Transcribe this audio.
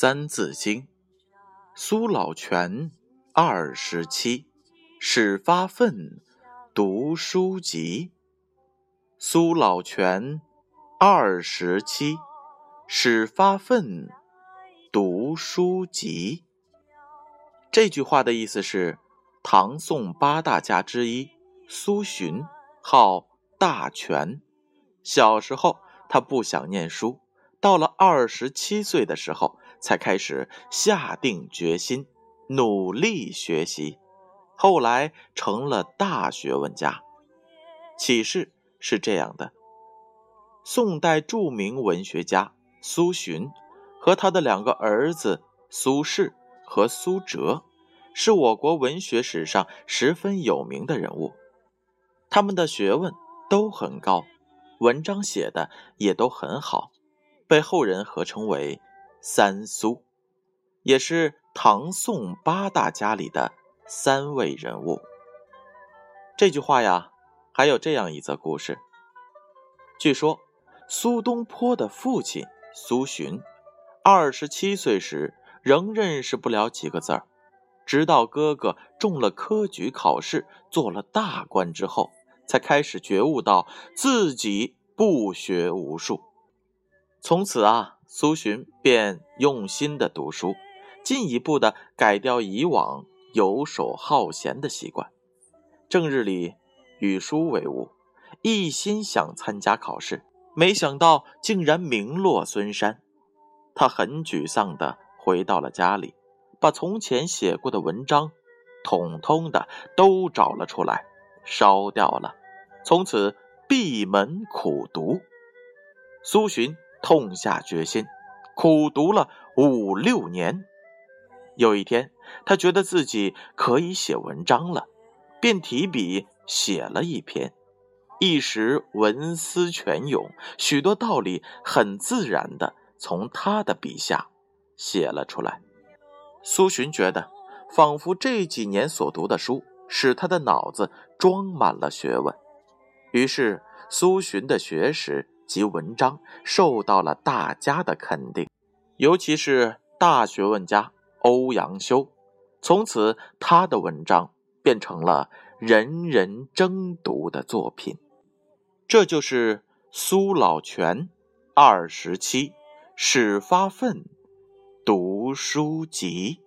三字经》，苏老泉二十七，始发愤，读书籍。苏老泉二十七，始发愤，读书籍。这句话的意思是，唐宋八大家之一苏洵，号大泉。小时候，他不想念书。到了二十七岁的时候，才开始下定决心努力学习，后来成了大学问家。启示是这样的：宋代著名文学家苏洵和他的两个儿子苏轼和苏辙，是我国文学史上十分有名的人物。他们的学问都很高，文章写的也都很好。被后人合称为“三苏”，也是唐宋八大家里的三位人物。这句话呀，还有这样一则故事。据说苏东坡的父亲苏洵，二十七岁时仍认识不了几个字儿，直到哥哥中了科举考试，做了大官之后，才开始觉悟到自己不学无术。从此啊，苏洵便用心的读书，进一步的改掉以往游手好闲的习惯。正日里与书为伍，一心想参加考试，没想到竟然名落孙山。他很沮丧的回到了家里，把从前写过的文章，统统的都找了出来，烧掉了。从此闭门苦读。苏洵。痛下决心，苦读了五六年。有一天，他觉得自己可以写文章了，便提笔写了一篇。一时文思泉涌，许多道理很自然的从他的笔下写了出来。苏洵觉得，仿佛这几年所读的书使他的脑子装满了学问。于是，苏洵的学识。及文章受到了大家的肯定，尤其是大学问家欧阳修，从此他的文章变成了人人争读的作品。这就是苏老泉二十七始发愤读书集。